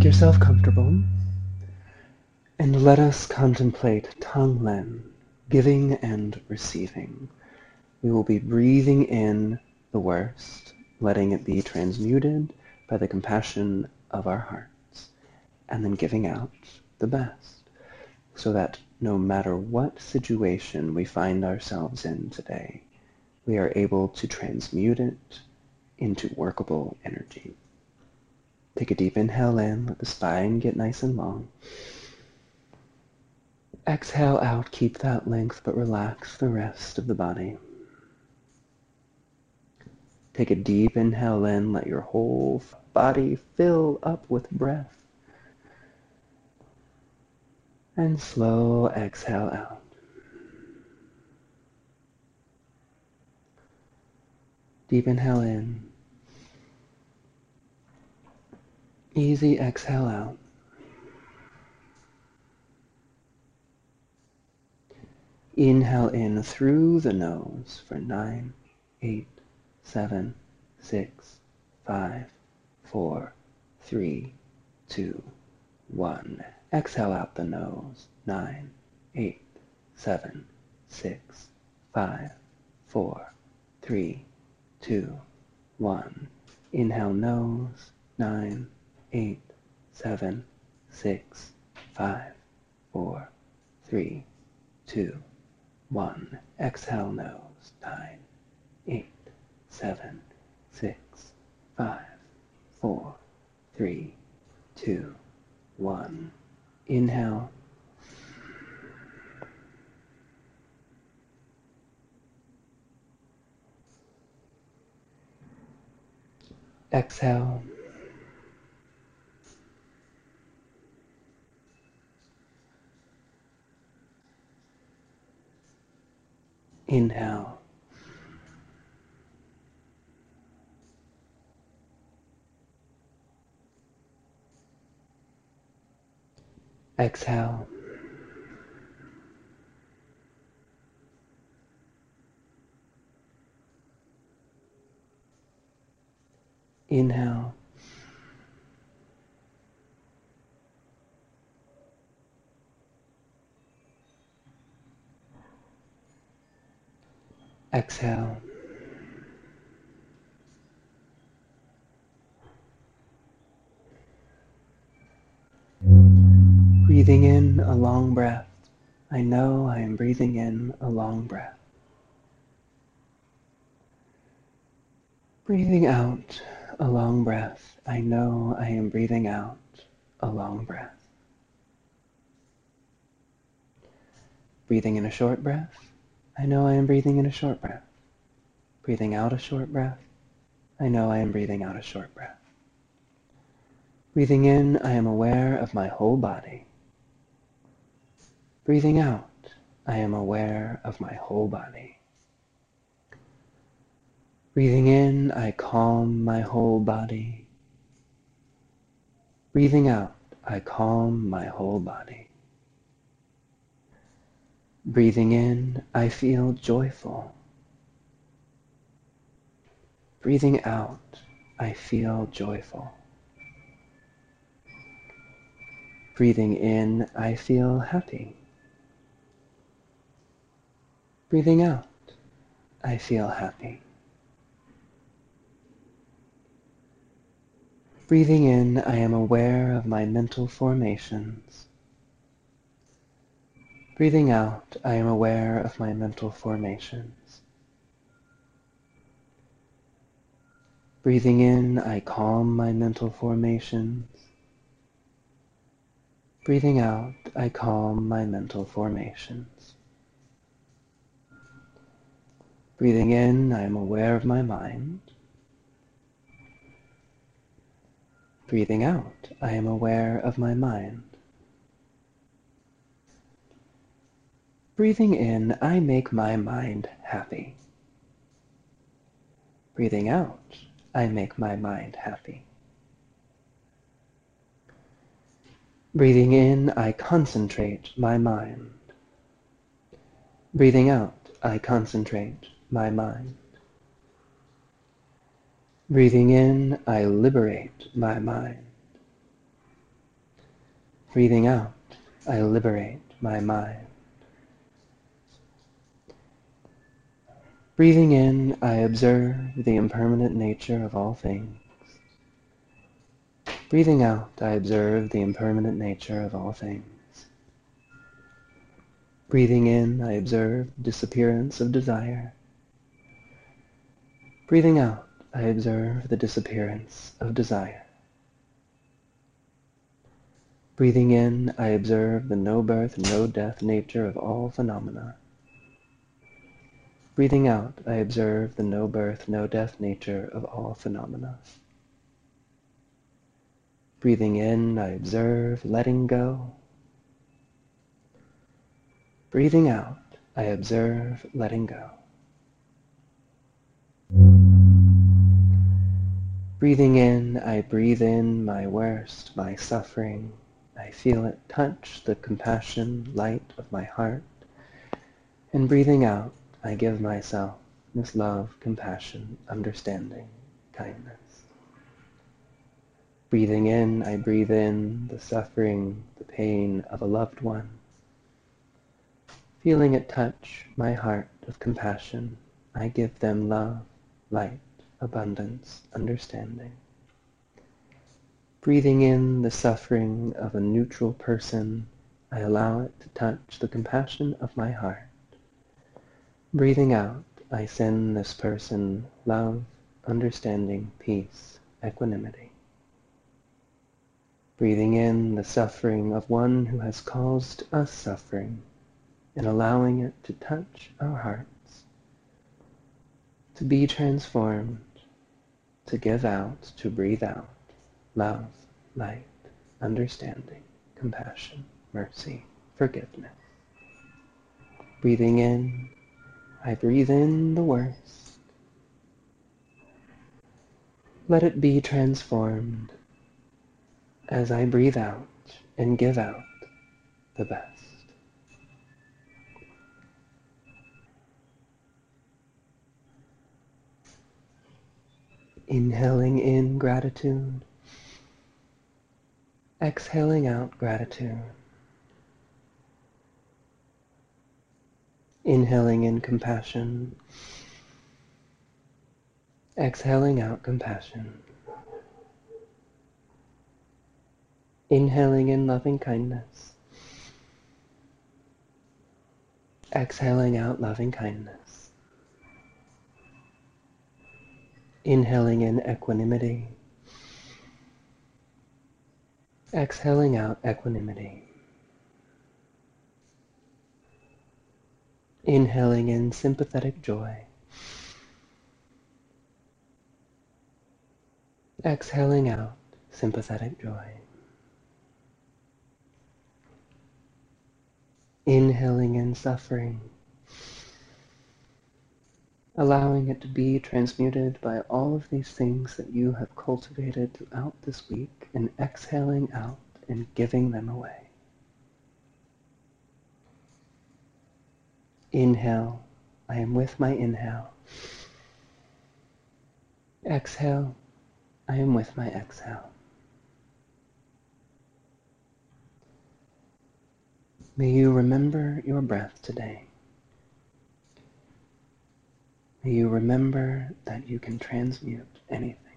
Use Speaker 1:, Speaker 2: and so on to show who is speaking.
Speaker 1: Make yourself comfortable and let us contemplate Tonglen, giving and receiving. We will be breathing in the worst, letting it be transmuted by the compassion of our hearts, and then giving out the best, so that no matter what situation we find ourselves in today, we are able to transmute it into workable energy. Take a deep inhale in, let the spine get nice and long. Exhale out, keep that length, but relax the rest of the body. Take a deep inhale in, let your whole body fill up with breath. And slow exhale out. Deep inhale in. Easy exhale out. Inhale in through the nose for nine, eight, seven, six, five, four, three, two, one. Exhale out the nose. Nine, eight, seven, six, five, four, three, two, one. Inhale nose. Nine, eight, seven, six, five, four, three, two, one. Exhale nose. Nine, eight, seven, six, five, four, three, two, one. Inhale. Exhale. Inhale. Exhale. Inhale. Exhale. Breathing in a long breath. I know I am breathing in a long breath. Breathing out a long breath. I know I am breathing out a long breath. Breathing in a short breath. I know I am breathing in a short breath. Breathing out a short breath. I know I am breathing out a short breath. Breathing in, I am aware of my whole body. Breathing out, I am aware of my whole body. Breathing in, I calm my whole body. Breathing out, I calm my whole body. Breathing in, I feel joyful. Breathing out, I feel joyful. Breathing in, I feel happy. Breathing out, I feel happy. Breathing in, I am aware of my mental formations. Breathing out, I am aware of my mental formations. Breathing in, I calm my mental formations. Breathing out, I calm my mental formations. Breathing in, I am aware of my mind. Breathing out, I am aware of my mind. Breathing in, I make my mind happy. Breathing out, I make my mind happy. Breathing in, I concentrate my mind. Breathing out, I concentrate my mind. Breathing in, I liberate my mind. Breathing out, I liberate my mind. Breathing in, I observe the impermanent nature of all things. Breathing out, I observe the impermanent nature of all things. Breathing in, I observe disappearance of desire. Breathing out, I observe the disappearance of desire. Breathing in, I observe the no birth, no death nature of all phenomena. Breathing out, I observe the no birth, no death nature of all phenomena. Breathing in, I observe letting go. Breathing out, I observe letting go. Breathing in, I breathe in my worst, my suffering. I feel it touch the compassion light of my heart. And breathing out, I give myself this love, compassion, understanding, kindness. Breathing in, I breathe in the suffering, the pain of a loved one. Feeling it touch my heart of compassion, I give them love, light, abundance, understanding. Breathing in the suffering of a neutral person, I allow it to touch the compassion of my heart. Breathing out, I send this person love, understanding, peace, equanimity. Breathing in the suffering of one who has caused us suffering and allowing it to touch our hearts, to be transformed, to give out, to breathe out love, light, understanding, compassion, mercy, forgiveness. Breathing in, I breathe in the worst. Let it be transformed as I breathe out and give out the best. Inhaling in gratitude Exhaling out gratitude. Inhaling in compassion. Exhaling out compassion. Inhaling in loving kindness. Exhaling out loving kindness. Inhaling in equanimity. Exhaling out equanimity. Inhaling in sympathetic joy. Exhaling out sympathetic joy. Inhaling in suffering allowing it to be transmuted by all of these things that you have cultivated throughout this week and exhaling out and giving them away. Inhale, I am with my inhale. Exhale, I am with my exhale. May you remember your breath today. May you remember that you can transmute anything.